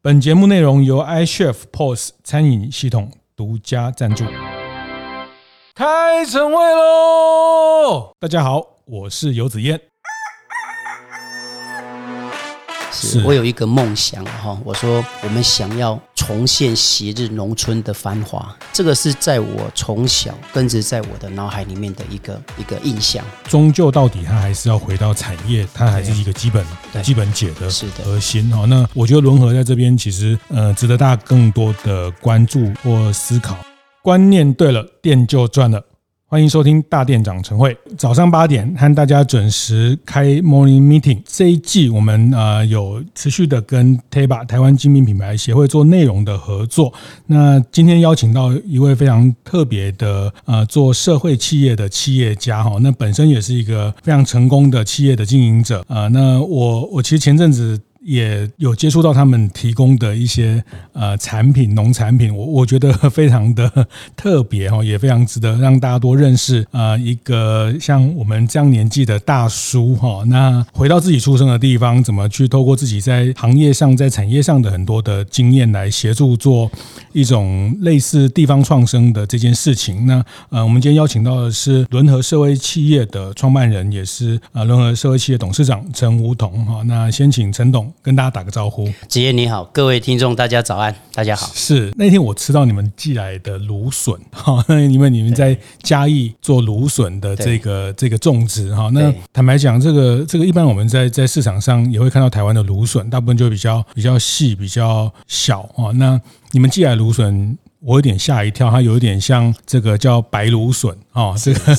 本节目内容由 iChef POS 餐饮系统独家赞助。开晨会喽！大家好，我是游子燕。是我有一个梦想哈，我说我们想要重现昔日农村的繁华，这个是在我从小根植在我的脑海里面的一个一个印象。终究到底，它还是要回到产业，它还是一个基本基本解的核心哈。那我觉得伦和在这边其实呃值得大家更多的关注或思考。观念对了，店就赚了。欢迎收听大店长晨会，早上八点和大家准时开 morning meeting。这一季我们呃有持续的跟 TABA 台湾精品品牌协会做内容的合作。那今天邀请到一位非常特别的呃做社会企业的企业家哈，那本身也是一个非常成功的企业的经营者啊。那我我其实前阵子。也有接触到他们提供的一些呃产品，农产品，我我觉得 非常的特别哈，也非常值得让大家多认识啊。一个像我们这样年纪的大叔哈，那回到自己出生的地方，怎么去透过自己在行业上、在产业上的很多的经验来协助做一种类似地方创生的这件事情。那呃，我们今天邀请到的是轮和社会企业的创办人，也是呃轮和社会企业董事长陈梧桐哈。那先请陈董。跟大家打个招呼，子彦你好，各位听众大家早安，大家好。是那天我吃到你们寄来的芦笋 哈，因为你们在嘉义做芦笋的这个这个种植哈。那坦白讲，这个这个一般我们在在市场上也会看到台湾的芦笋，大部分就比较比较细、比较小啊。那你们寄来芦笋，我有点吓一跳，它有一点像这个叫白芦笋啊。这个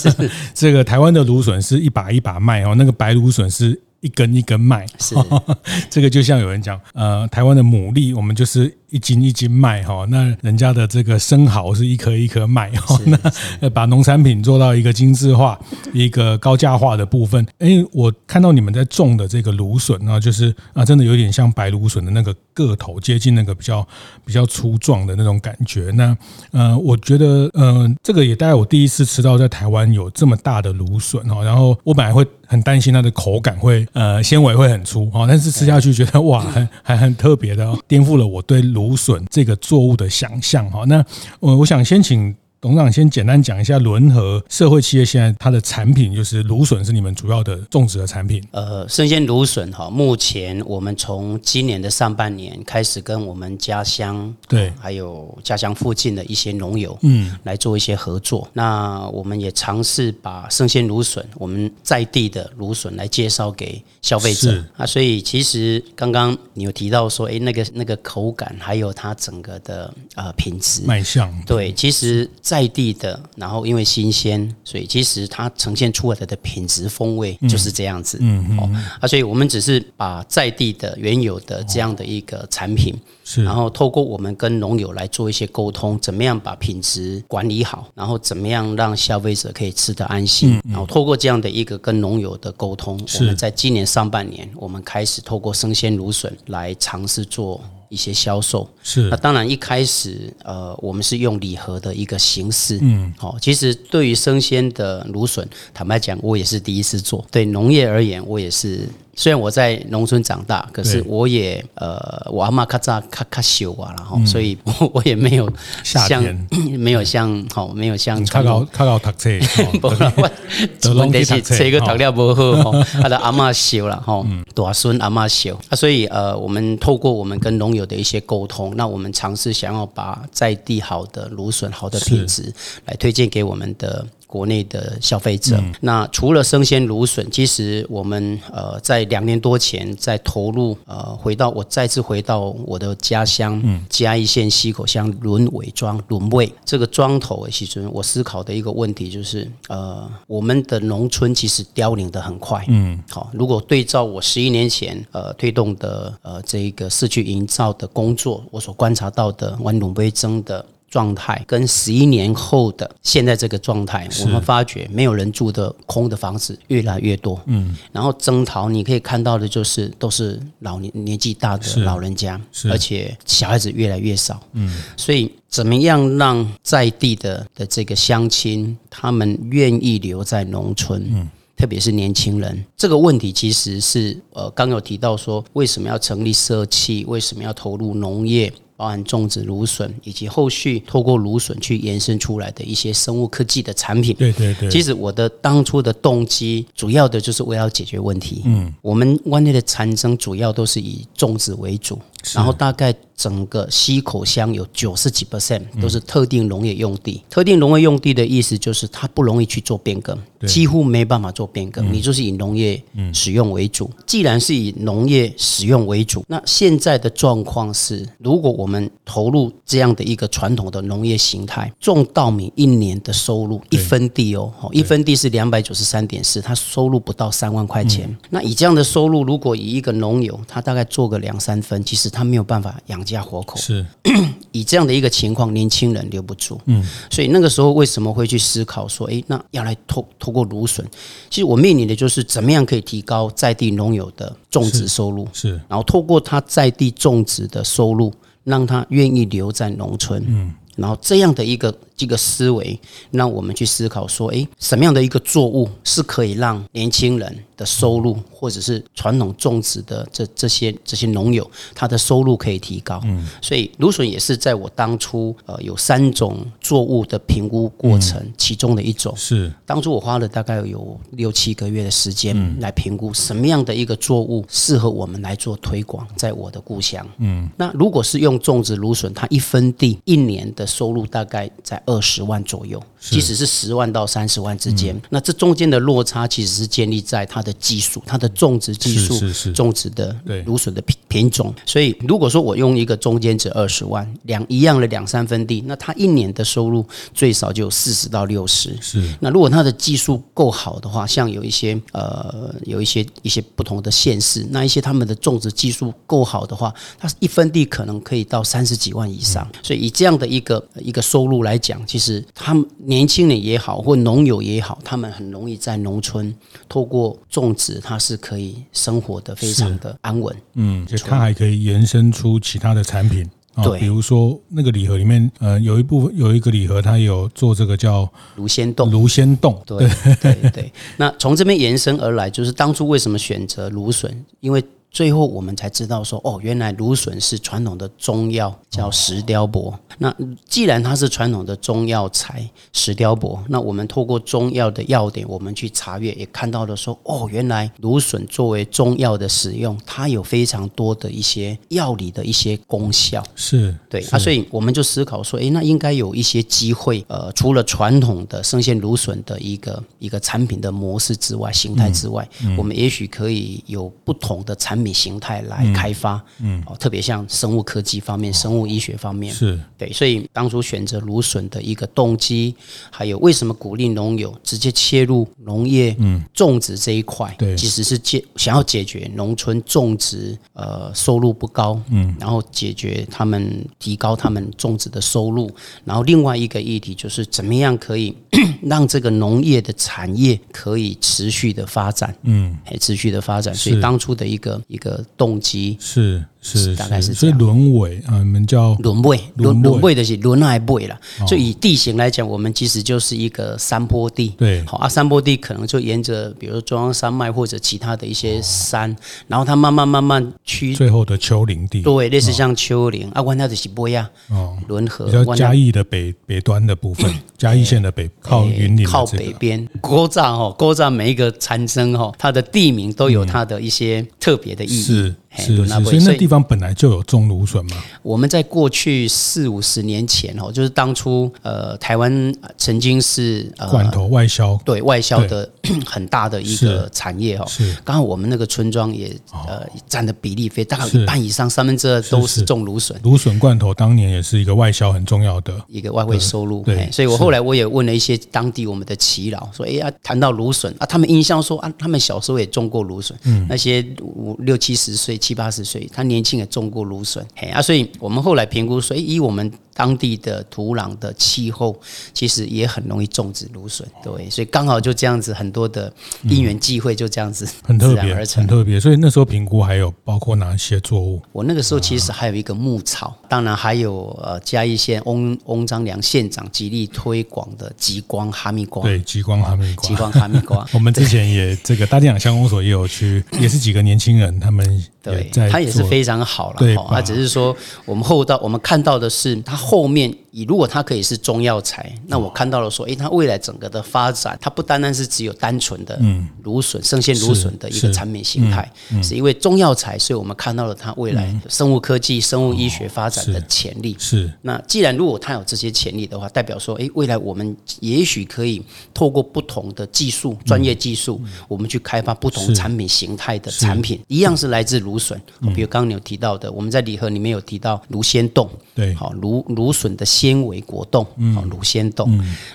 这个台湾的芦笋是一把一把卖哦，那个白芦笋是。一根一根卖，是 这个就像有人讲，呃，台湾的牡蛎，我们就是。一斤一斤卖哈，那人家的这个生蚝是一颗一颗卖哈，那把农产品做到一个精致化、一个高价化的部分。哎，我看到你们在种的这个芦笋啊，就是啊，真的有点像白芦笋的那个个头，接近那个比较比较粗壮的那种感觉。那呃，我觉得呃，这个也大概我第一次吃到在台湾有这么大的芦笋哈。然后我本来会很担心它的口感会呃纤维会很粗哈，但是吃下去觉得哇，还还很特别的，颠覆了我对芦笋这个作物的想象哈，那我我想先请。董事长先简单讲一下轮和社会企业现在它的产品，就是芦笋是你们主要的种植的产品。呃，生鲜芦笋哈，目前我们从今年的上半年开始跟我们家乡对，还有家乡附近的一些农友嗯来做一些合作。嗯、那我们也尝试把生鲜芦笋我们在地的芦笋来介绍给消费者是啊。所以其实刚刚你有提到说，哎，那个那个口感还有它整个的呃品质卖相对，其实。在地的，然后因为新鲜，所以其实它呈现出来的品质风味就是这样子。嗯嗯，嗯啊，所以我们只是把在地的原有的这样的一个产品，是，然后透过我们跟农友来做一些沟通，怎么样把品质管理好，然后怎么样让消费者可以吃得安心。嗯嗯、然后透过这样的一个跟农友的沟通，我们在今年上半年，我们开始透过生鲜芦笋来尝试做。一些销售是，那当然一开始呃，我们是用礼盒的一个形式，嗯，好，其实对于生鲜的芦笋，坦白讲，我也是第一次做，对农业而言，我也是。虽然我在农村长大，可是我也呃，我阿妈咔嚓咔咔修啊，然后所以我 我也没有像 没有像好没有像卡考卡考读册，问题是这个读了不好，他的阿妈修了哈，大孙阿妈修啊，所以呃，我们透过我们跟农友的一些沟通，那我们尝试想要把在地好的芦笋好的品质来推荐给我们的。国内的消费者，嗯、那除了生鲜芦笋，其实我们呃在两年多前在投入呃回到我再次回到我的家乡，嗯，嘉义县溪口乡仑尾庄仑尾这个庄头，其实我思考的一个问题就是，呃，我们的农村其实凋零的很快，嗯，好，如果对照我十一年前呃推动的呃这一个市区营造的工作，我所观察到的湾仑尾庄的。状态跟十一年后的现在这个状态，我们发觉没有人住的空的房子越来越多。嗯，然后征讨你可以看到的就是都是老年年纪大的老人家，而且小孩子越来越少。嗯，所以怎么样让在地的的这个乡亲他们愿意留在农村？嗯。特别是年轻人。这个问题其实是呃，刚有提到说，为什么要成立社企？为什么要投入农业？包含种植芦笋，以及后续透过芦笋去延伸出来的一些生物科技的产品。对对对。其实我的当初的动机，主要的就是我要解决问题。嗯，我们湾内的产生主要都是以种植为主，然后大概。整个溪口乡有九十几 percent 都是特定农业用地。特定农业用地的意思就是它不容易去做变更，几乎没办法做变更。你就是以农业使用为主。既然是以农业使用为主，那现在的状况是，如果我们投入这样的一个传统的农业形态，种稻米一年的收入一分地哦，一分地是两百九十三点四，他收入不到三万块钱。那以这样的收入，如果以一个农友他大概做个两三分，其实他没有办法养。家活口是。以这样的一个情况，年轻人留不住，嗯，所以那个时候为什么会去思考说，诶，那要来透透过芦笋，其实我面临的就是怎么样可以提高在地农友的种植收入，是，然后透过他在地种植的收入，让他愿意留在农村，嗯，然后这样的一个这个思维，让我们去思考说，诶，什么样的一个作物是可以让年轻人的收入，或者是传统种植的这这些这些农友，他的收入可以提高。嗯，所以芦笋也是在我当初呃有三种作物的评估过程其中的一种。是当初我花了大概有六七个月的时间来评估什么样的一个作物适合我们来做推广，在我的故乡。嗯，那如果是用种植芦笋，它一分地一年的收入大概在二十万左右，即使是十万到三十万之间。那这中间的落差其实是建立在它的。技术，它的种植技术，种植的芦笋的品品种，所以如果说我用一个中间值二十万两一样的两三分地，那它一年的收入最少就有四十到六十。是，那如果它的技术够好的话，像有一些呃有一些一些不同的县市，那一些他们的种植技术够好的话，它一分地可能可以到三十几万以上。所以以这样的一个一个收入来讲，其实他们年轻人也好，或农友也好，他们很容易在农村透过。种植它是可以生活的非常的安稳，嗯，就它还可以延伸出其他的产品，对，比如说那个礼盒里面，呃，有一部分有一个礼盒，它有做这个叫芦仙冻，芦仙冻，对对对。那从这边延伸而来，就是当初为什么选择芦笋？因为最后我们才知道说，哦，原来芦笋是传统的中药，叫石雕柏。那既然它是传统的中药材石雕柏，那我们透过中药的药典，我们去查阅，也看到了说，哦，原来芦笋作为中药的使用，它有非常多的一些药理的一些功效。是对啊，所以我们就思考说，诶，那应该有一些机会，呃，除了传统的生鲜芦笋的一个一个产品的模式之外，形态之外，嗯嗯、我们也许可以有不同的产品形态来开发，嗯，哦，特别像生物科技方面、生物医学方面，是。对，所以当初选择芦笋的一个动机，还有为什么鼓励农友直接切入农业嗯。种植这一块，对，其实是解想要解决农村种植呃收入不高，嗯，然后解决他们提高他们种植的收入，然后另外一个议题就是怎么样可以 让这个农业的产业可以持续的发展，嗯，持续的发展，所以当初的一个。一个动机是。是，大概是所以轮尾啊，我们叫轮尾，轮轮尾的是轮来尾了。所以以地形来讲，我们其实就是一个山坡地。对，好啊，山坡地可能就沿着，比如说中央山脉或者其他的一些山，然后它慢慢慢慢去最后的丘陵地。对，类似像丘陵啊，关它的是波亚。哦，轮河比较嘉义的北北端的部分，嘉义县的北靠云林靠北边。古早哈，古早每一个产生哈，它的地名都有它的一些特别的意义。是。是，是，所以那地方本来就有种芦笋嘛。我们在过去四五十年前哦，就是当初呃，台湾曾经是呃罐头外销，对外销的 很大的一个产业哦。是，刚好我们那个村庄也呃占的比例非大概一半以上，三分之二都是种芦笋。芦笋罐头当年也是一个外销很重要的一个外汇收入。对，所以我后来我也问了一些当地我们的耆老，说哎呀，谈到芦笋啊，他们印象说啊，他们小时候也种过芦笋，嗯，那些五六七十岁。七八十岁，他年轻也种过芦笋，嘿啊，所以我们后来评估说，以我们当地的土壤的气候，其实也很容易种植芦笋，对，所以刚好就这样子，很多。的因缘际会，就这样子很特别很特别。所以那时候评估还有包括哪些作物？我那个时候其实还有一个牧草，当然还有呃嘉义县翁翁章良县长极力推广的极光哈密瓜。对，极光哈密瓜，极光哈密瓜。我们之前也这个大店长乡公所也有去，也是几个年轻人他们对，他也是非常好了。对，他只是说我们后到我们看到的是他后面。以如果它可以是中药材，那我看到了说，诶，它未来整个的发展，它不单单是只有单纯的芦笋、生鲜芦笋的一个产品形态，是因为中药材，所以我们看到了它未来生物科技、生物医学发展的潜力。是。那既然如果它有这些潜力的话，代表说，诶，未来我们也许可以透过不同的技术、专业技术，我们去开发不同产品形态的产品，一样是来自芦笋。比如刚刚你有提到的，我们在礼盒里面有提到芦仙冻，对，好，芦芦笋的。纤维果冻，嗯，芦鲜冻。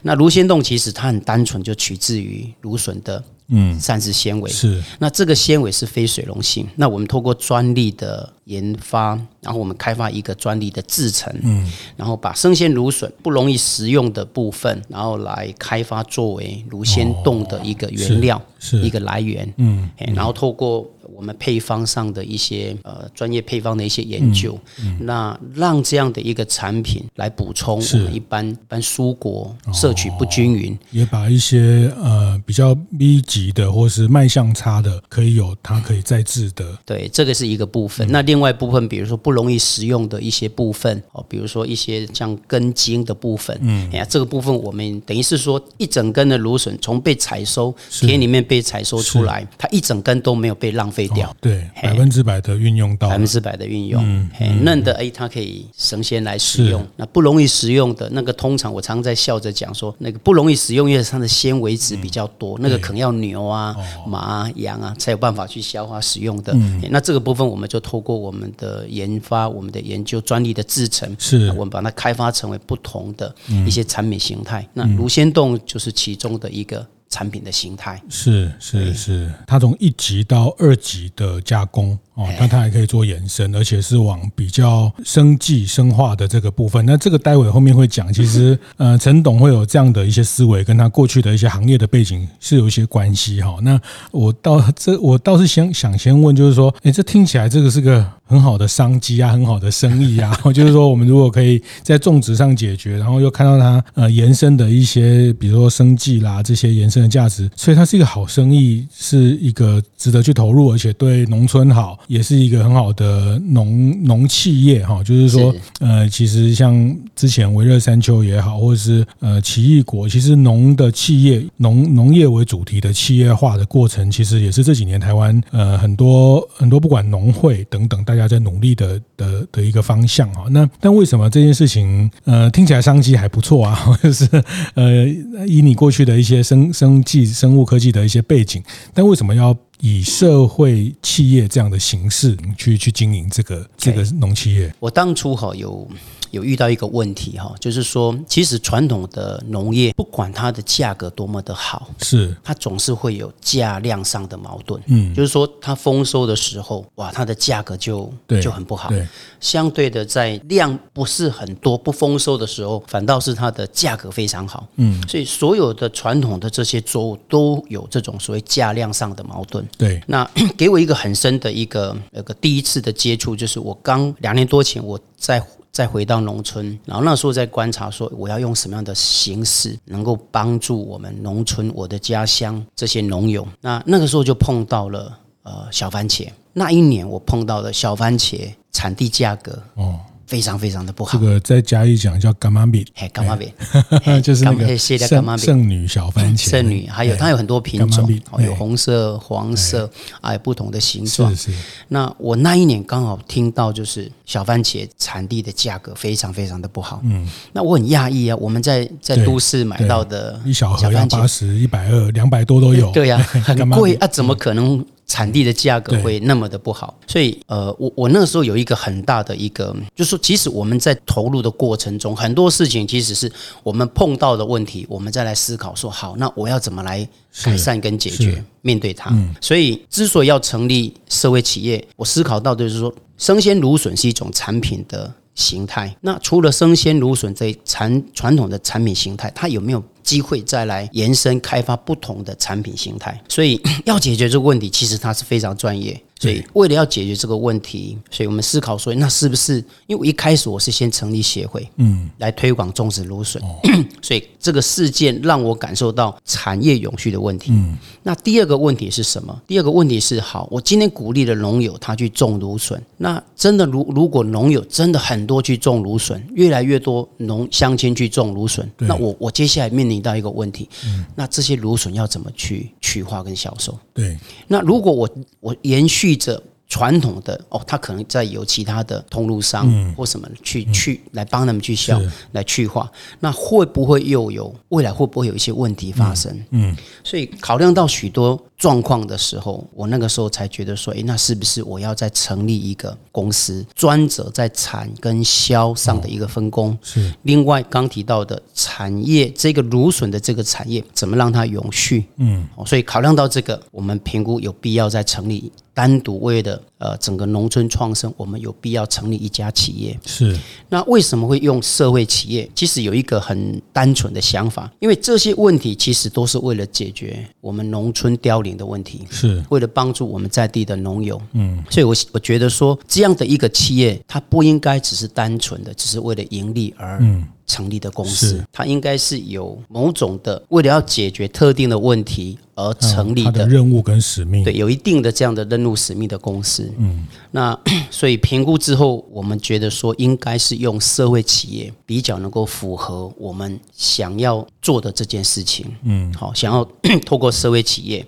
那芦鲜冻其实它很单纯，就取自于芦笋的嗯膳食纤维。是，那这个纤维是非水溶性。那我们透过专利的研发，然后我们开发一个专利的制成，嗯，然后把生鲜芦笋不容易食用的部分，然后来开发作为芦鲜冻的一个原料，是一个来源，嗯，然后透过。我们配方上的一些呃专业配方的一些研究，嗯嗯、那让这样的一个产品来补充我们一般一般蔬果摄取不均匀，也把一些呃比较密集的或是卖相差的，可以有它可以再制的。对，这个是一个部分。嗯、那另外部分，比如说不容易食用的一些部分哦，比如说一些像根茎的部分，嗯，哎呀，这个部分我们等于是说一整根的芦笋从被采收田里面被采收出来，它一整根都没有被浪费。废掉，哦、对，百分之百的运用到百分之百的运用，嗯嗯、嫩的哎，它可以生鲜来食用。那不容易食用的那个，通常我常在笑着讲说，那个不容易食用，因为它的纤维质比较多，嗯、那个可能要牛啊、哦、马啊、羊啊才有办法去消化使用的。嗯、那这个部分，我们就透过我们的研发、我们的研究、专利的制成，是。我们把它开发成为不同的一些产品形态。嗯、那芦仙冻就是其中的一个。产品的形态。是是是，它从一级到二级的加工哦，那它还可以做延伸，而且是往比较生计生化的这个部分。那这个待会后面会讲，其实 呃，陈董会有这样的一些思维，跟他过去的一些行业的背景是有一些关系哈。那我倒这我倒是想想先问，就是说，哎，这听起来这个是个。很好的商机啊，很好的生意啊，就是说，我们如果可以在种植上解决，然后又看到它呃延伸的一些，比如说生计啦这些延伸的价值，所以它是一个好生意，是一个值得去投入，而且对农村好，也是一个很好的农农企业哈。就是说，呃，其实像之前维热山丘也好，或者是呃奇异果，其实农的企业，农农业为主题的企业化的过程，其实也是这几年台湾呃很多很多不管农会等等大家在努力的的的一个方向哈，那但为什么这件事情呃听起来商机还不错啊？就是呃以你过去的一些生生技生物科技的一些背景，但为什么要以社会企业这样的形式去去经营这个这个农企业？我当初哈有。有遇到一个问题哈，就是说，其实传统的农业不管它的价格多么的好，是它总是会有价量上的矛盾。嗯，就是说，它丰收的时候，哇，它的价格就就很不好。对，相对的，在量不是很多、不丰收的时候，反倒是它的价格非常好。嗯，所以所有的传统的这些作物都有这种所谓价量上的矛盾。对，那 给我一个很深的一个那个第一次的接触，就是我刚两年多前我在。再回到农村，然后那时候在观察，说我要用什么样的形式能够帮助我们农村、我的家乡这些农友。那那个时候就碰到了呃小番茄。那一年我碰到的小番茄产地价格哦。非常非常的不好。这个再加一讲叫干妈饼，嘿，干妈饼，就是那个圣圣女小番茄，圣女，还有它有很多品种，有红色、黄色，还有不同的形状。是是。那我那一年刚好听到，就是小番茄产地的价格非常非常的不好。嗯。那我很讶异啊，我们在在都市买到的一小盒要八十、一百二、两百多都有。对呀，很贵啊，怎么可能？产地的价格会那么的不好，所以呃，我我那个时候有一个很大的一个，就是说，即使我们在投入的过程中，很多事情其实是我们碰到的问题，我们再来思考说，好，那我要怎么来改善跟解决，面对它。所以，之所以要成立社会企业，我思考到的就是说，生鲜芦笋是一种产品的形态。那除了生鲜芦笋这一产传统的产品形态，它有没有机会再来延伸开发不同的产品形态。所以 要解决这个问题，其实它是非常专业。所以，为了要解决这个问题，所以我们思考说，那是不是因为我一开始我是先成立协会，嗯，来推广种植芦笋，所以这个事件让我感受到产业永续的问题。嗯，那第二个问题是什么？第二个问题是，好，我今天鼓励了农友他去种芦笋，那真的如如果农友真的很多去种芦笋，越来越多农乡亲去种芦笋，那我我接下来面临到一个问题，那这些芦笋要怎么去去化跟销售？对，那如果我我延续着。传统的哦，他可能在有其他的通路商或什么去、嗯、去来帮他们去销来去化，那会不会又有未来会不会有一些问题发生？嗯，嗯，所以考量到许多状况的时候，我那个时候才觉得说，诶，那是不是我要再成立一个公司，专责在产跟销上的一个分工？是。另外刚提到的产业，这个芦笋的这个产业怎么让它永续？嗯，所以考量到这个，我们评估有必要再成立。单独为了呃整个农村创生，我们有必要成立一家企业。是，那为什么会用社会企业？其实有一个很单纯的想法，因为这些问题其实都是为了解决我们农村凋零的问题，是为了帮助我们在地的农友。嗯，所以我我觉得说这样的一个企业，它不应该只是单纯的只是为了盈利而嗯。成立的公司，它应该是有某种的，为了要解决特定的问题而成立的，的任务跟使命。对，有一定的这样的任务使命的公司。嗯，那 所以评估之后，我们觉得说，应该是用社会企业比较能够符合我们想要做的这件事情。嗯，好，想要 透过社会企业，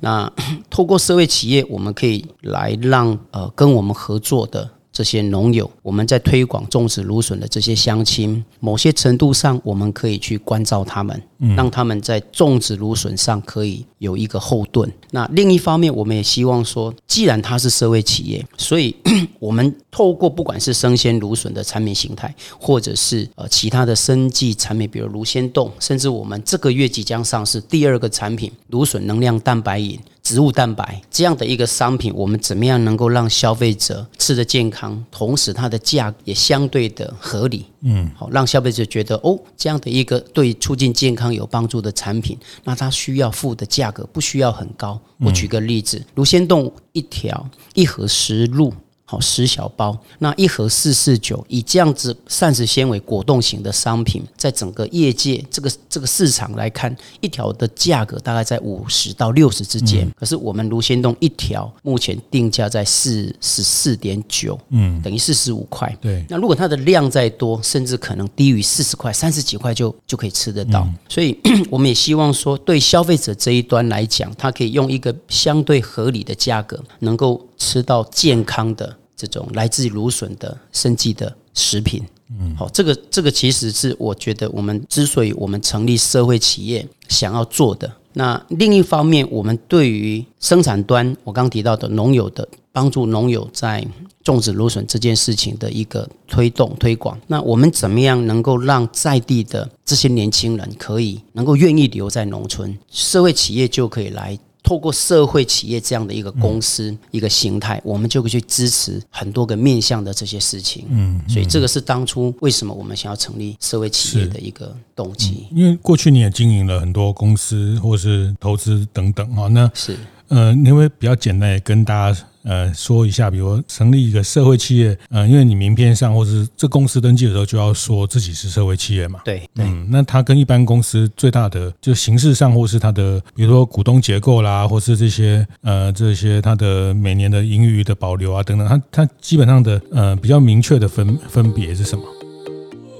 那 透过社会企业，我们可以来让呃跟我们合作的。这些农友，我们在推广种植芦笋的这些乡亲，某些程度上，我们可以去关照他们，让他们在种植芦笋上可以有一个后盾。那另一方面，我们也希望说，既然它是社会企业，所以 我们透过不管是生鲜芦笋的产品形态，或者是呃其他的生技产品，比如芦鲜冻，甚至我们这个月即将上市第二个产品芦笋能量蛋白饮。植物蛋白这样的一个商品，我们怎么样能够让消费者吃得健康，同时它的价也相对的合理？嗯，好，让消费者觉得哦，这样的一个对促进健康有帮助的产品，那它需要付的价格不需要很高。我举个例子，如仙洞一条一盒十入。好，十小包，那一盒四四九，以这样子膳食纤维果冻型的商品，在整个业界这个这个市场来看，一条的价格大概在五十到六十之间。可是我们卢鲜冻一条目前定价在四十四点九，嗯，等于四十五块。对，那如果它的量再多，甚至可能低于四十块，三十几块就就可以吃得到。所以 我们也希望说，对消费者这一端来讲，它可以用一个相对合理的价格，能够吃到健康的。这种来自于芦笋的生计的食品，嗯，好，这个这个其实是我觉得我们之所以我们成立社会企业想要做的。那另一方面，我们对于生产端，我刚提到的农友的帮助，农友在种植芦笋这件事情的一个推动推广，那我们怎么样能够让在地的这些年轻人可以能够愿意留在农村，社会企业就可以来。透过社会企业这样的一个公司、嗯、一个形态，我们就会去支持很多个面向的这些事情。嗯，所以这个是当初为什么我们想要成立社会企业的一个动机。因为过去你也经营了很多公司或是投资等等啊，那是呃，你会比较简单跟大家。呃，说一下，比如成立一个社会企业，呃，因为你名片上或是这公司登记的时候就要说自己是社会企业嘛。对，对嗯，那它跟一般公司最大的就形式上或是它的，比如说股东结构啦，或是这些呃这些它的每年的盈余的保留啊等等，它它基本上的呃比较明确的分分别是什么？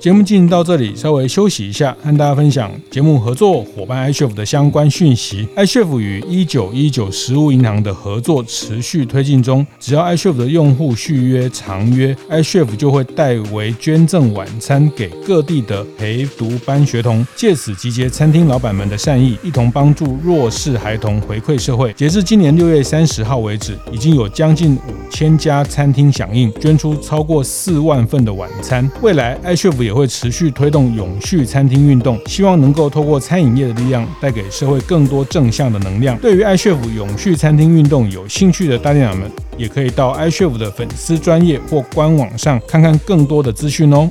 节目进行到这里，稍微休息一下，和大家分享节目合作伙伴 iCHEF 的相关讯息。iCHEF 与一九一九食物银行的合作持续推进中，只要 iCHEF 的用户续约长约，iCHEF 就会代为捐赠晚餐给各地的陪读班学童，借此集结餐厅老板们的善意，一同帮助弱势孩童回馈社会。截至今年六月三十号为止，已经有将近五千家餐厅响应，捐出超过四万份的晚餐。未来 iCHEF 也会持续推动永续餐厅运动，希望能够透过餐饮业的力量，带给社会更多正向的能量。对于 iCHEF 永续餐厅运动有兴趣的大店长们，也可以到 iCHEF 的粉丝专业或官网上看看更多的资讯哦。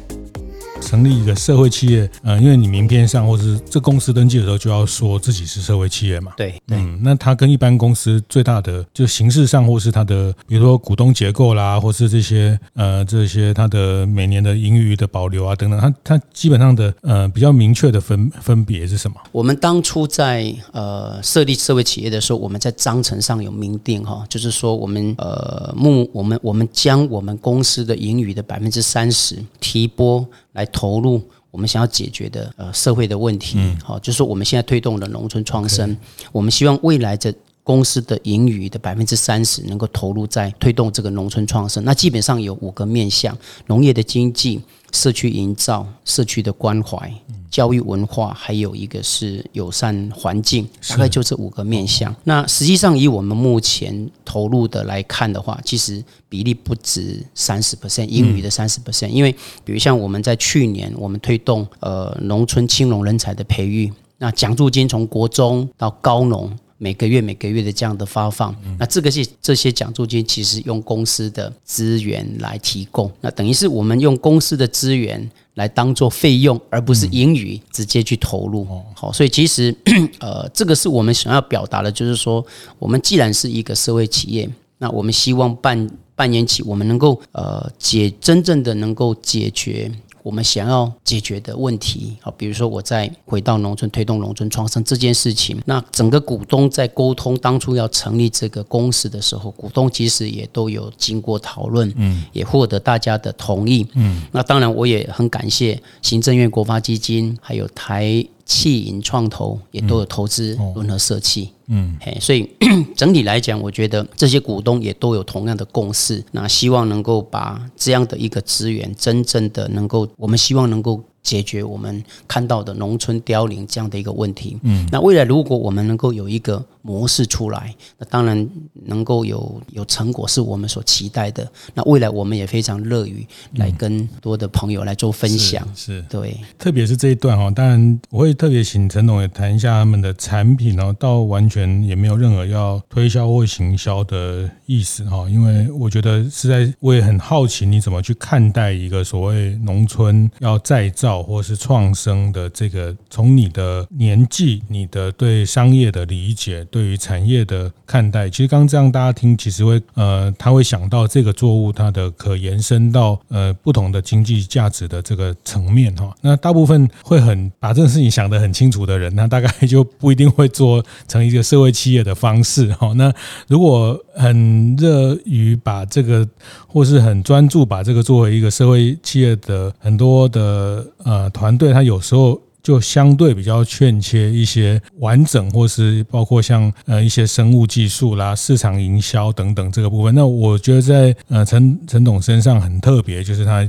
成立一个社会企业，呃，因为你名片上或是这公司登记的时候就要说自己是社会企业嘛。对，嗯，那它跟一般公司最大的就形式上或是它的，比如说股东结构啦，或是这些呃这些它的每年的盈余的保留啊等等，它它基本上的呃比较明确的分分别是什么？我们当初在呃设立社会企业的时候，我们在章程上有明定哈，就是说我们呃目我们我们将我们公司的盈余的百分之三十提拨来投入我们想要解决的呃社会的问题，好，就是我们现在推动的农村创生，我们希望未来的公司的盈余的百分之三十能够投入在推动这个农村创生。那基本上有五个面向：农业的经济、社区营造、社区的关怀。教育文化，还有一个是友善环境，大概就这五个面向。那实际上以我们目前投入的来看的话，其实比例不止三十 percent，英语的三十 percent。因为比如像我们在去年，我们推动呃农村青农人才的培育，那奖助金从国中到高农。每个月每个月的这样的发放，那这个是这些奖助金其实用公司的资源来提供，那等于是我们用公司的资源来当做费用，而不是盈余直接去投入。好，所以其实 呃，这个是我们想要表达的，就是说，我们既然是一个社会企业，那我们希望扮扮演起我们能够呃解真正的能够解决。我们想要解决的问题，啊，比如说我在回到农村推动农村创生这件事情，那整个股东在沟通当初要成立这个公司的时候，股东其实也都有经过讨论，嗯，也获得大家的同意，嗯，那当然我也很感谢行政院国发基金还有台。企银创投也都有投资轮和社企，嗯，嘿，所以 整体来讲，我觉得这些股东也都有同样的共识，那希望能够把这样的一个资源，真正的能够，我们希望能够。解决我们看到的农村凋零这样的一个问题。嗯，那未来如果我们能够有一个模式出来，那当然能够有有成果是我们所期待的。那未来我们也非常乐于来跟多的朋友来做分享。是，对，特别是这一段哈，当然我会特别请陈总也谈一下他们的产品哦，到完全也没有任何要推销或行销的意思哈，因为我觉得是在我也很好奇你怎么去看待一个所谓农村要再造。或是创生的这个，从你的年纪、你的对商业的理解、对于产业的看待，其实刚刚这样大家听，其实会呃，他会想到这个作物它的可延伸到呃不同的经济价值的这个层面哈。那大部分会很把这个事情想得很清楚的人，那大概就不一定会做成一个社会企业的方式哈。那如果很热于把这个，或是很专注把这个作为一个社会企业的很多的。呃，团队他有时候就相对比较欠缺一些完整，或是包括像呃一些生物技术啦、市场营销等等这个部分。那我觉得在呃陈陈董身上很特别，就是他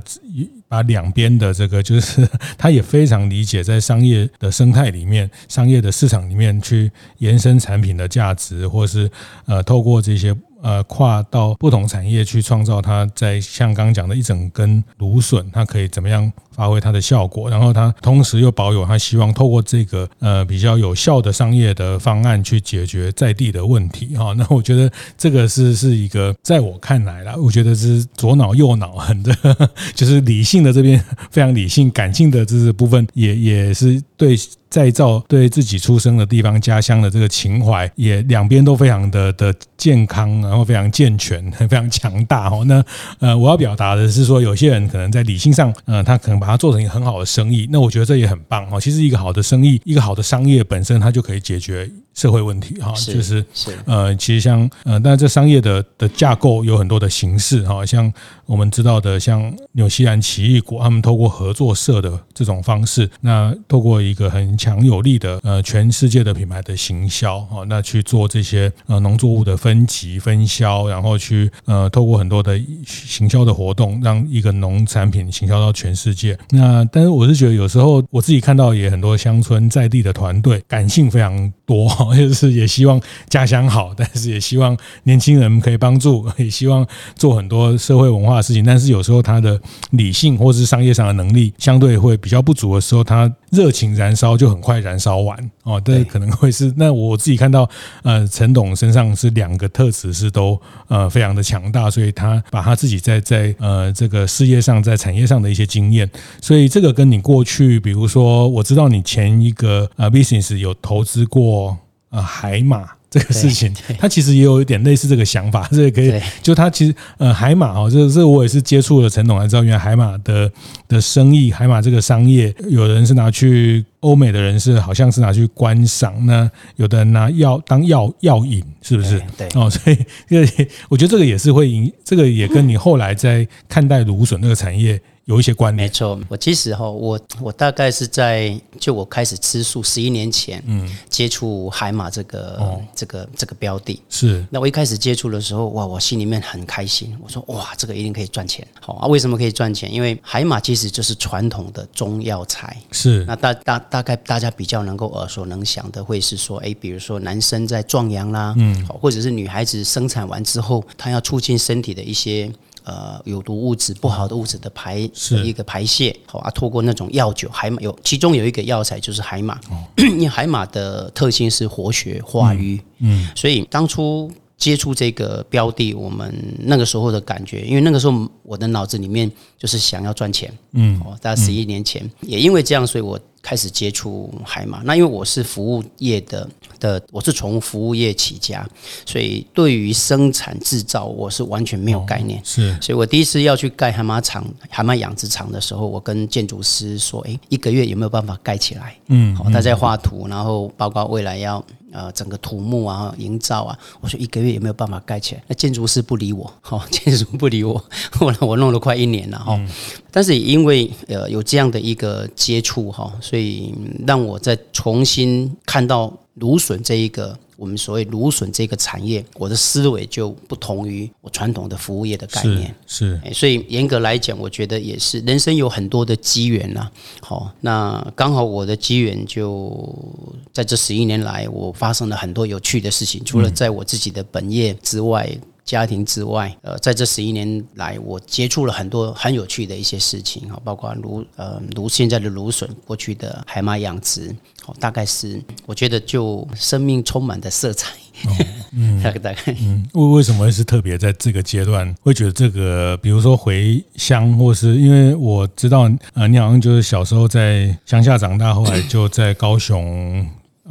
把两边的这个，就是他也非常理解在商业的生态里面、商业的市场里面去延伸产品的价值，或是呃透过这些。呃，跨到不同产业去创造它，在像刚刚讲的一整根芦笋，它可以怎么样发挥它的效果？然后它同时又保有它希望透过这个呃比较有效的商业的方案去解决在地的问题哈。那我觉得这个是是一个在我看来啦，我觉得是左脑右脑很的，就是理性的这边非常理性，感性的这个部分也也是对。再造对自己出生的地方、家乡的这个情怀，也两边都非常的的健康，然后非常健全、非常强大哦。那呃，我要表达的是说，有些人可能在理性上，呃，他可能把它做成一个很好的生意，那我觉得这也很棒哦。其实一个好的生意，一个好的商业本身，它就可以解决。社会问题哈，就是呃，其实像呃，但这商业的的架构有很多的形式哈，像我们知道的，像纽西兰奇异果，他们透过合作社的这种方式，那透过一个很强有力的呃全世界的品牌的行销哈，那去做这些呃农作物的分级分销，然后去呃透过很多的行销的活动，让一个农产品行销到全世界。那但是我是觉得有时候我自己看到也很多乡村在地的团队感性非常多。就是也希望家乡好，但是也希望年轻人可以帮助，也希望做很多社会文化的事情。但是有时候他的理性或是商业上的能力相对会比较不足的时候，他热情燃烧就很快燃烧完。哦，这可能会是 那我自己看到呃陈董身上是两个特质是都呃非常的强大，所以他把他自己在在呃这个事业上在产业上的一些经验，所以这个跟你过去比如说我知道你前一个呃 business 有投资过呃海马。这个事情，他其实也有一点类似这个想法，这也可以，就他其实呃海马哦，这这我也是接触了陈董才知道，原来海马的的生意，海马这个商业，有人是拿去欧美的人是好像是拿去观赏，那有的人拿药当药药引，是不是？对哦，所以 这个我觉得这个也是会影，这个也跟你后来在看待芦笋那个产业。有一些关联，没错。我其实哈，我我大概是在就我开始吃素十一年前，嗯，接触海马这个、哦、这个这个标的。是。那我一开始接触的时候，哇，我心里面很开心。我说，哇，这个一定可以赚钱。好啊，为什么可以赚钱？因为海马其实就是传统的中药材。是。那大大大概大家比较能够耳熟能详的，会是说，哎，比如说男生在壮阳啦，嗯，或者是女孩子生产完之后，她要促进身体的一些。呃，有毒物质、不好的物质的排是。一个排泄，好啊，透过那种药酒，海马有其中有一个药材就是海马，哦、因为海马的特性是活血化瘀，嗯，嗯，所以当初接触这个标的，我们那个时候的感觉，因为那个时候我的脑子里面就是想要赚钱，嗯，哦，大概十一年前，嗯、也因为这样，所以我。开始接触海马，那因为我是服务业的的，我是从服务业起家，所以对于生产制造我是完全没有概念。是，所以我第一次要去盖海马场、海马养殖场的时候，我跟建筑师说：“诶，一个月有没有办法盖起来？”嗯，好，他在画图，然后包括未来要。呃，整个土木啊，营造啊，我说一个月有没有办法盖起来？那建筑师不理我，好，建筑不理我，后来我弄了快一年了哈。嗯、但是也因为呃有这样的一个接触哈，所以让我再重新看到芦笋这一个。我们所谓芦笋这个产业，我的思维就不同于我传统的服务业的概念，是，是，所以严格来讲，我觉得也是人生有很多的机缘呐。好，那刚好我的机缘就在这十一年来，我发生了很多有趣的事情，除了在我自己的本业之外。家庭之外，呃，在这十一年来，我接触了很多很有趣的一些事情啊，包括芦呃芦现在的芦笋，过去的海马养殖，哦，大概是我觉得就生命充满的色彩。哦、嗯，大概大概，嗯，为为什么会是特别在这个阶段会觉得这个，比如说回乡，或是因为我知道，呃，你好像就是小时候在乡下长大，后来就在高雄。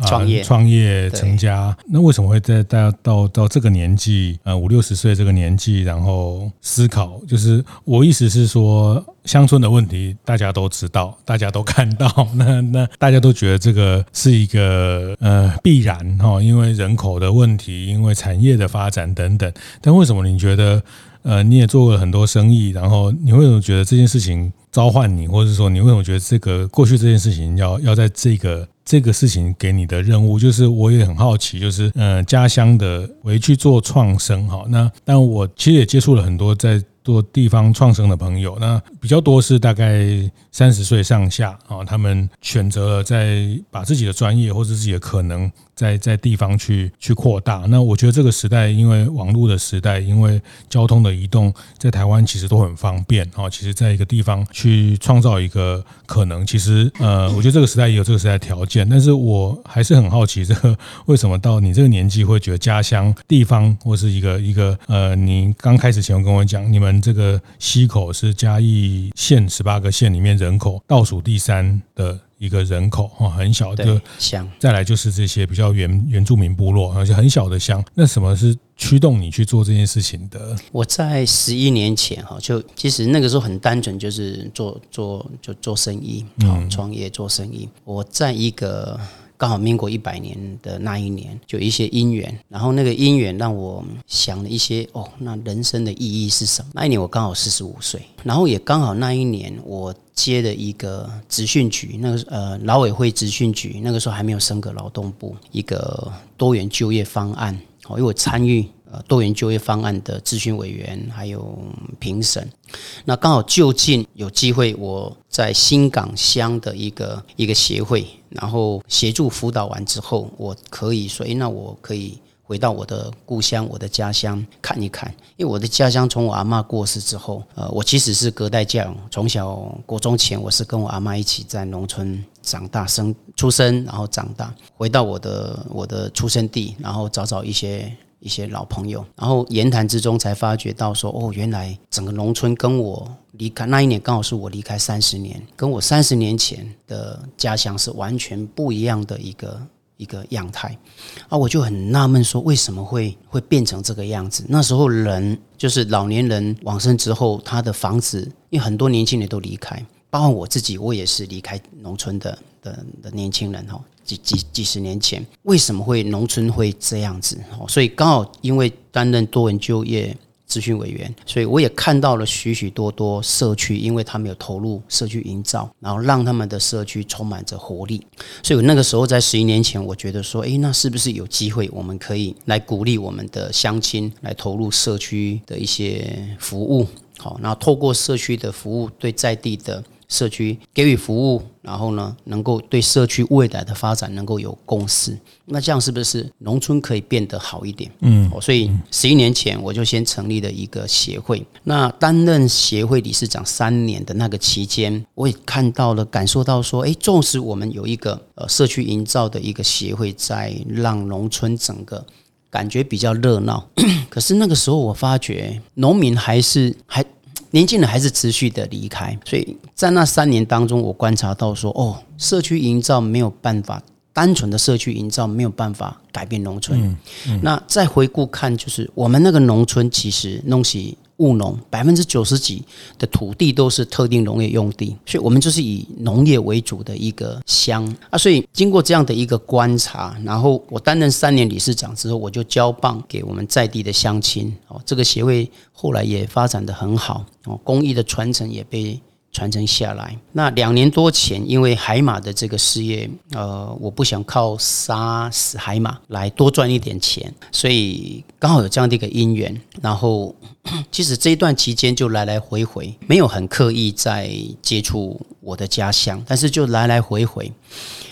创业、创业、成家，那为什么会在大家到到这个年纪，呃，五六十岁这个年纪，然后思考？就是我意思是说，乡村的问题大家都知道，大家都看到，那那大家都觉得这个是一个呃必然哈，因为人口的问题，因为产业的发展等等。但为什么你觉得，呃，你也做过很多生意，然后你为什么觉得这件事情召唤你，或者说你为什么觉得这个过去这件事情要要在这个？这个事情给你的任务，就是我也很好奇，就是呃家乡的回去做创生哈，那但我其实也接触了很多在做地方创生的朋友，那比较多是大概三十岁上下啊，他们选择了在把自己的专业或者自己的可能。在在地方去去扩大，那我觉得这个时代，因为网络的时代，因为交通的移动，在台湾其实都很方便啊。其实，在一个地方去创造一个可能，其实呃，我觉得这个时代也有这个时代条件。但是我还是很好奇，这个为什么到你这个年纪会觉得家乡地方或是一个一个呃，你刚开始前跟我讲，你们这个溪口是嘉义县十八个县里面人口倒数第三的。一个人口哈很小的乡，再来就是这些比较原原住民部落，而且很小的乡。那什么是驱动你去做这件事情的？我在十一年前哈，就其实那个时候很单纯，就是做做就做生意啊，创业做生意。我在一个。刚好民国一百年的那一年，就一些因缘，然后那个因缘让我想了一些哦，那人生的意义是什么？那一年我刚好四十五岁，然后也刚好那一年我接了一个职训局，那个呃劳委会职训局，那个时候还没有升格劳动部，一个多元就业方案，哦，因为我参与。呃，多元就业方案的咨询委员，还有评审，那刚好就近有机会，我在新港乡的一个一个协会，然后协助辅导完之后，我可以说，诶，那我可以回到我的故乡，我的家乡看一看。因为我的家乡从我阿嬷过世之后，呃，我其实是隔代教，从小国中前我是跟我阿嬷一起在农村长大生出生，然后长大，回到我的我的出生地，然后找找一些一些老朋友，然后言谈之中才发觉到说，哦，原来整个农村跟我离开那一年刚好是我离开三十年，跟我三十年前的家乡是完全不一样的一个。一个样态啊，我就很纳闷，说为什么会会变成这个样子？那时候人就是老年人往生之后，他的房子，因为很多年轻人都离开，包括我自己，我也是离开农村的的的年轻人哈，几几几十年前，为什么会农村会这样子？所以刚好因为担任多元就业。咨询委员，所以我也看到了许许多多社区，因为他们有投入社区营造，然后让他们的社区充满着活力。所以我那个时候在十一年前，我觉得说，诶，那是不是有机会，我们可以来鼓励我们的乡亲来投入社区的一些服务，好，然后透过社区的服务，对在地的。社区给予服务，然后呢，能够对社区未来的发展能够有共识，那这样是不是农村可以变得好一点？嗯，所以十一年前我就先成立了一个协会。那担任协会理事长三年的那个期间，我也看到了，感受到说，哎，纵使我们有一个呃社区营造的一个协会，在让农村整个感觉比较热闹，可是那个时候我发觉农民还是还。年轻人还是持续的离开，所以在那三年当中，我观察到说，哦，社区营造没有办法，单纯的社区营造没有办法改变农村。嗯嗯、那再回顾看，就是我们那个农村其实弄起。务农百分之九十几的土地都是特定农业用地，所以我们就是以农业为主的一个乡啊。所以经过这样的一个观察，然后我担任三年理事长之后，我就交棒给我们在地的乡亲哦。这个协会后来也发展的很好哦，工艺的传承也被。传承下来，那两年多前，因为海马的这个事业，呃，我不想靠杀死海马来多赚一点钱，所以刚好有这样的一个因缘。然后，其实这一段期间就来来回回，没有很刻意在接触我的家乡，但是就来来回回。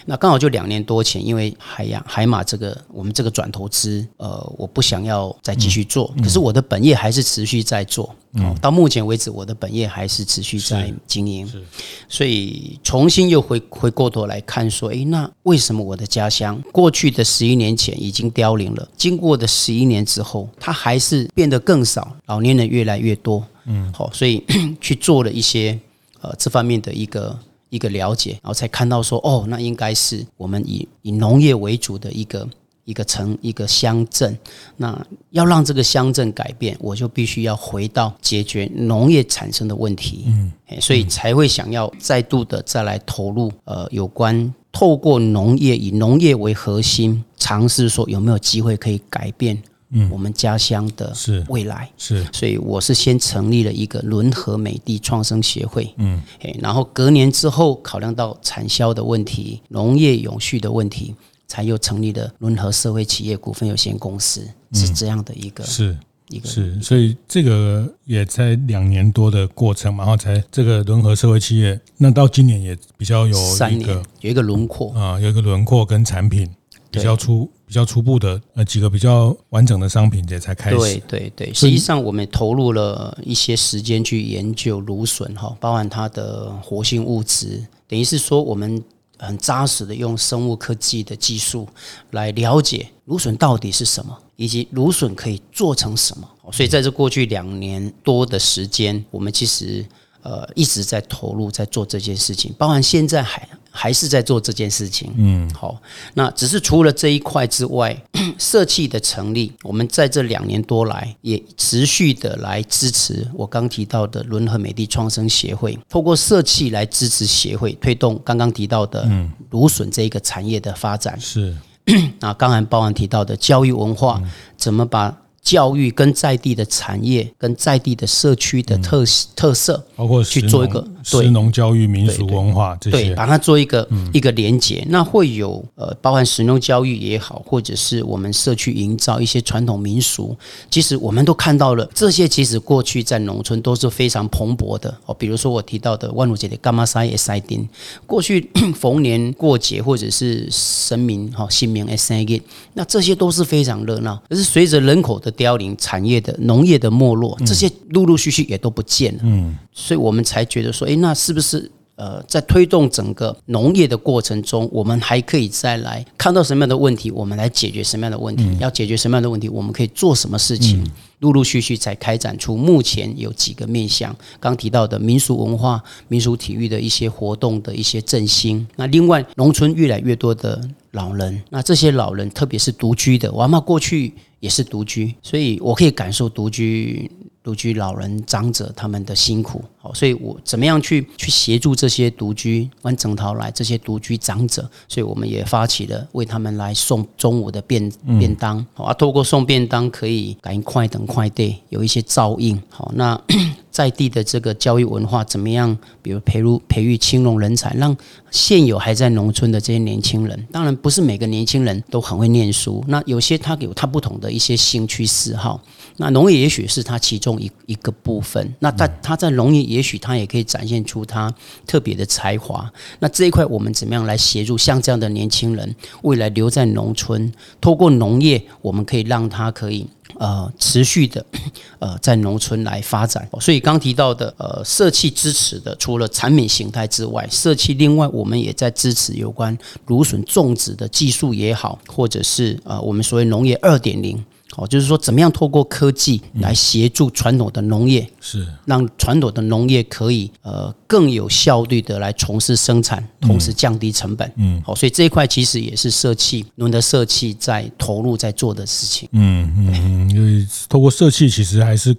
那刚好就两年多前，因为海洋海马这个我们这个转投资，呃，我不想要再继续做，可是我的本业还是持续在做。嗯，到目前为止，我的本业还是持续在经营。是，所以重新又回回过头来看，说，诶，那为什么我的家乡过去的十一年前已经凋零了？经过的十一年之后，它还是变得更少，老年人越来越多。嗯，好，所以 去做了一些呃这方面的一个。一个了解，然后才看到说，哦，那应该是我们以以农业为主的一个一个城一个乡镇。那要让这个乡镇改变，我就必须要回到解决农业产生的问题。嗯，所以才会想要再度的再来投入呃有关透过农业以农业为核心，尝试说有没有机会可以改变。嗯，我们家乡的未来是，是，所以我是先成立了一个轮和美地创生协会，嗯，然后隔年之后考量到产销的问题、农业永续的问题，才又成立了轮和社会企业股份有限公司，是这样的一个，是一个是，所以这个也在两年多的过程嘛，然后才这个轮和社会企业，那到今年也比较有三年，有一个轮廓啊，有一个轮廓跟产品。比较初比较初步的呃几个比较完整的商品也才开始。对对对，实际上我们投入了一些时间去研究芦笋哈，包含它的活性物质，等于是说我们很扎实的用生物科技的技术来了解芦笋到底是什么，以及芦笋可以做成什么。所以在这过去两年多的时间，我们其实呃一直在投入在做这件事情，包含现在还。还是在做这件事情，嗯，好，那只是除了这一块之外，社企的成立，我们在这两年多来也持续的来支持我刚提到的轮和美地创生协会，透过社企来支持协会推动刚刚提到的芦笋这一个产业的发展，是，那刚才包含提到的教育文化，怎么把教育跟在地的产业跟在地的社区的特特色，包括去做一个食农教育、民俗文化这些，对，把它做一个、嗯、一个连接。那会有呃，包含食农教育也好，或者是我们社区营造一些传统民俗，其实我们都看到了这些。其实过去在农村都是非常蓬勃的哦。比如说我提到的万物节的柑仔赛也塞丁，过去 逢年过节或者是神明哈新年也赛个，那这些都是非常热闹。可是随着人口的凋零、产业的农业的没落，这些陆陆续续也都不见了。嗯，所以我们才觉得说，诶，那是不是？呃，在推动整个农业的过程中，我们还可以再来看到什么样的问题，我们来解决什么样的问题。嗯、要解决什么样的问题，我们可以做什么事情？陆陆续续才开展出目前有几个面向，刚提到的民俗文化、民俗体育的一些活动的一些振兴。那另外，农村越来越多的老人，那这些老人特别是独居的，我阿妈过去也是独居，所以我可以感受独居。独居老人、长者他们的辛苦，好，所以我怎么样去去协助这些独居完整套来这些独居长者，所以我们也发起了为他们来送中午的便便当，好啊，透过送便当可以感应快等快递有一些照应，好，那 在地的这个教育文化怎么样？比如培育培育青龙人才，让现有还在农村的这些年轻人，当然不是每个年轻人都很会念书，那有些他有他不同的一些兴趣嗜好。那农业也许是它其中一一个部分，那他他在农业也许它也可以展现出它特别的才华。那这一块我们怎么样来协助像这样的年轻人未来留在农村？透过农业，我们可以让他可以呃持续的 呃在农村来发展。所以刚提到的呃社企支持的，除了产品形态之外，社企另外我们也在支持有关芦笋种植的技术也好，或者是呃我们所谓农业二点零。哦，就是说，怎么样透过科技来协助传统的农业，是让传统的农业可以呃更有效率的来从事生产，同时降低成本。嗯，好，所以这一块其实也是社企农的社企在投入在做的事情。嗯嗯嗯，因为透过社企，其实还是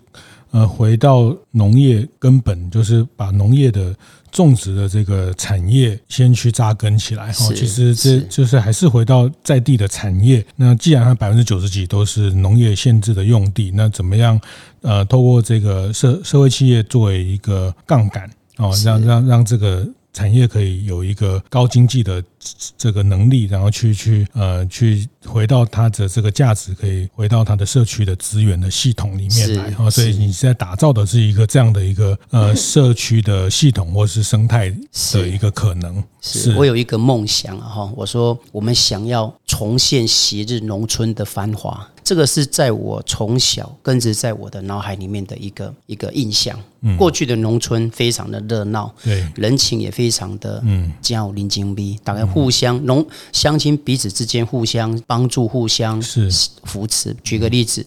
呃回到农业根本，就是把农业的。种植的这个产业先去扎根起来哈，其实这就是还是回到在地的产业。那既然它百分之九十几都是农业限制的用地，那怎么样？呃，透过这个社社会企业作为一个杠杆哦，让让让这个。产业可以有一个高经济的这个能力，然后去去呃去回到它的这个价值，可以回到它的社区的资源的系统里面来啊。所以你现在打造的是一个这样的一个呃 社区的系统或是生态的一个可能。是我有一个梦想哈，我说我们想要重现昔日农村的繁华。这个是在我从小根植在我的脑海里面的一个一个印象。过去的农村非常的热闹，对，人情也非常的嗯，叫邻近味，大概互相农乡亲彼此之间互相帮助，互相是。扶持。举个例子，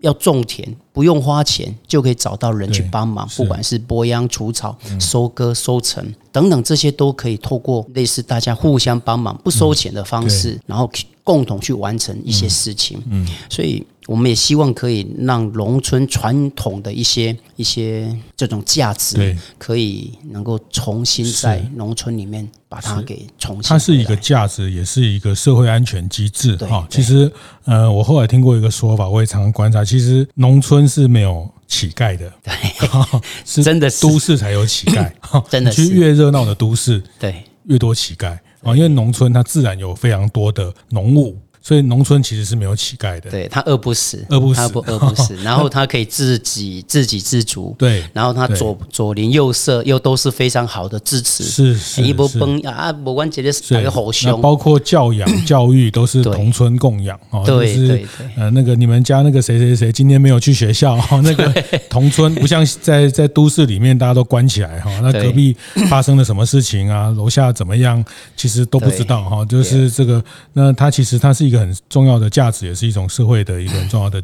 要种田不用花钱就可以找到人去帮忙，不管是播秧、除草、收割、收成等等，这些都可以透过类似大家互相帮忙不收钱的方式，然后。共同去完成一些事情，嗯，所以我们也希望可以让农村传统的一些一些这种价值，可以能够重新在农村里面把它给重新。它是一个价值，也是一个社会安全机制。哈，其实呃，我后来听过一个说法，我也常常观察，其实农村是没有乞丐的，对，是真的，都市才有乞丐。真的，其实越热闹的都市，对，越多乞丐。啊，因为农村它自然有非常多的农务。所以农村其实是没有乞丐的，对，他饿不死，饿不死，他不饿不死，然后他可以自己自给自足，对，然后他左左邻右舍又都是非常好的支持，是是，一波崩啊，不管姐姐哪个好凶，包括教养教育都是同村供养啊，对对对，呃，那个你们家那个谁谁谁今天没有去学校，那个 同村不像在在都市里面大家都关起来哈，那隔壁发生了什么事情啊，楼下怎么样，其实都不知道哈，就是这个，那他其实他是一个。很重要的价值，也是一种社会的一个很重要的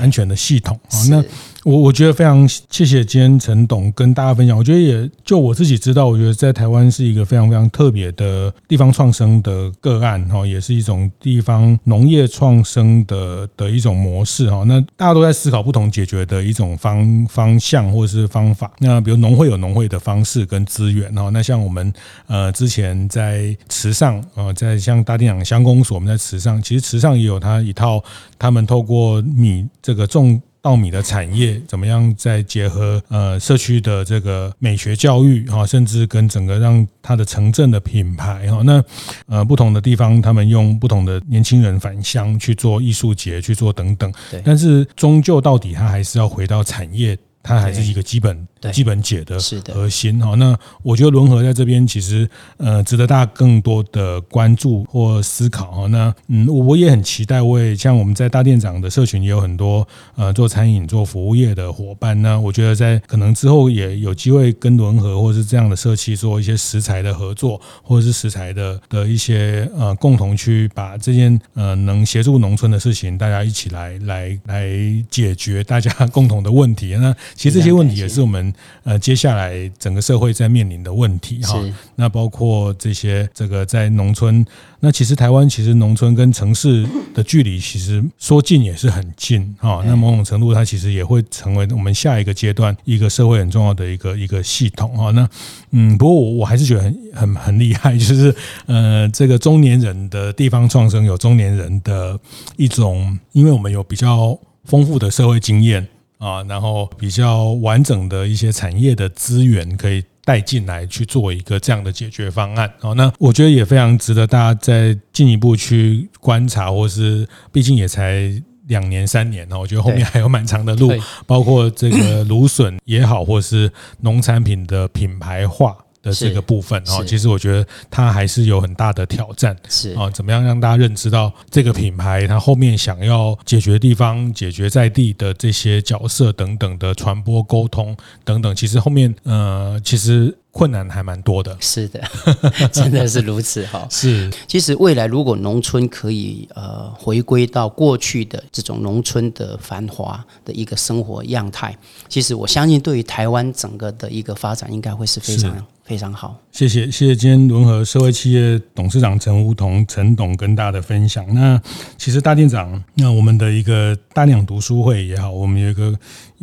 安全的系统啊。那我我觉得非常谢谢今天陈董跟大家分享。我觉得也就我自己知道，我觉得在台湾是一个非常非常特别的地方创生的个案哈，也是一种地方农业创生的的一种模式哈。那大家都在思考不同解决的一种方方向或者是方法。那比如农会有农会的方式跟资源哈。那像我们呃之前在池上啊，在像大店长乡公所，我们在池上其实池上也有它一套，他们透过米这个种。稻米的产业怎么样再结合呃社区的这个美学教育哈，甚至跟整个让它的城镇的品牌哈，那呃不同的地方他们用不同的年轻人返乡去做艺术节去做等等，但是终究到底它还是要回到产业。它还是一个基本基本解的核心哈。那我觉得伦和在这边其实呃值得大家更多的关注或思考哈。那嗯，我也很期待，我也像我们在大店长的社群也有很多呃做餐饮做服务业的伙伴。呢我觉得在可能之后也有机会跟伦和或者是这样的社企做一些食材的合作，或者是食材的的一些呃共同去把这件呃能协助农村的事情，大家一起来来来解决大家共同的问题。那其实这些问题也是我们呃接下来整个社会在面临的问题哈。那包括这些这个在农村，那其实台湾其实农村跟城市的距离其实说近也是很近哈。那某种程度它其实也会成为我们下一个阶段一个社会很重要的一个一个系统哈。那嗯，不过我我还是觉得很很很厉害，就是呃这个中年人的地方创生有中年人的一种，因为我们有比较丰富的社会经验。啊，然后比较完整的一些产业的资源可以带进来去做一个这样的解决方案。好，那我觉得也非常值得大家再进一步去观察，或是毕竟也才两年三年呢，我觉得后面还有蛮长的路，包括这个芦笋也好，或是农产品的品牌化。的这个部分哦，其实我觉得它还是有很大的挑战，是啊，怎么样让大家认知到这个品牌它后面想要解决地方、解决在地的这些角色等等的传播、沟通等等，其实后面呃，其实。困难还蛮多的，是的，真的是如此哈。是，其实未来如果农村可以呃回归到过去的这种农村的繁华的一个生活样态，其实我相信对于台湾整个的一个发展，应该会是非常非常好。谢谢，谢谢今天融合社会企业董事长陈梧桐陈董跟大家的分享。那其实大店长，那我们的一个大店长读书会也好，我们有一个。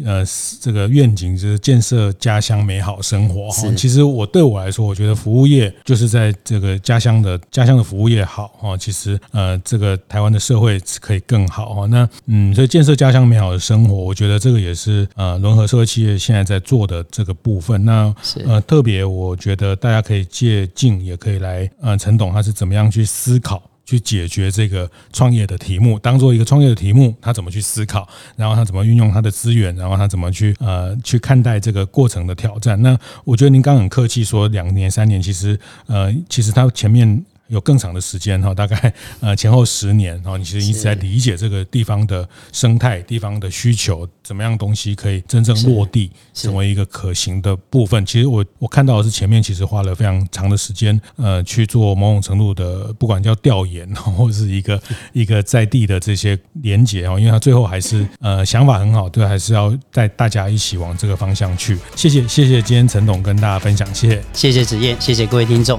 呃，这个愿景就是建设家乡美好生活哈。其实我对我来说，我觉得服务业就是在这个家乡的家乡的服务业好哈。其实呃，这个台湾的社会可以更好哈。那嗯，所以建设家乡美好的生活，我觉得这个也是呃融合社会企业现在在做的这个部分。那呃，特别我觉得大家可以借镜，也可以来呃，陈董他是怎么样去思考。去解决这个创业的题目，当做一个创业的题目，他怎么去思考，然后他怎么运用他的资源，然后他怎么去呃去看待这个过程的挑战。那我觉得您刚很客气说两年三年，其实呃其实他前面。有更长的时间哈，大概呃前后十年，然后你其实一直在理解这个地方的生态、地方的需求，怎么样东西可以真正落地，成为一个可行的部分。其实我我看到的是前面其实花了非常长的时间，呃，去做某种程度的，不管叫调研 或者是一个 一个在地的这些连结哦，因为他最后还是呃想法很好，对，还是要带大家一起往这个方向去。谢谢谢谢今天陈董跟大家分享，谢谢谢谢子燕，谢谢各位听众。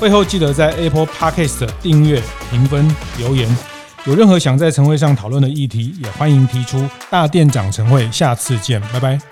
会后记得在 Apple Podcast 订阅、评分、留言。有任何想在晨会上讨论的议题，也欢迎提出。大店长晨会，下次见，拜拜。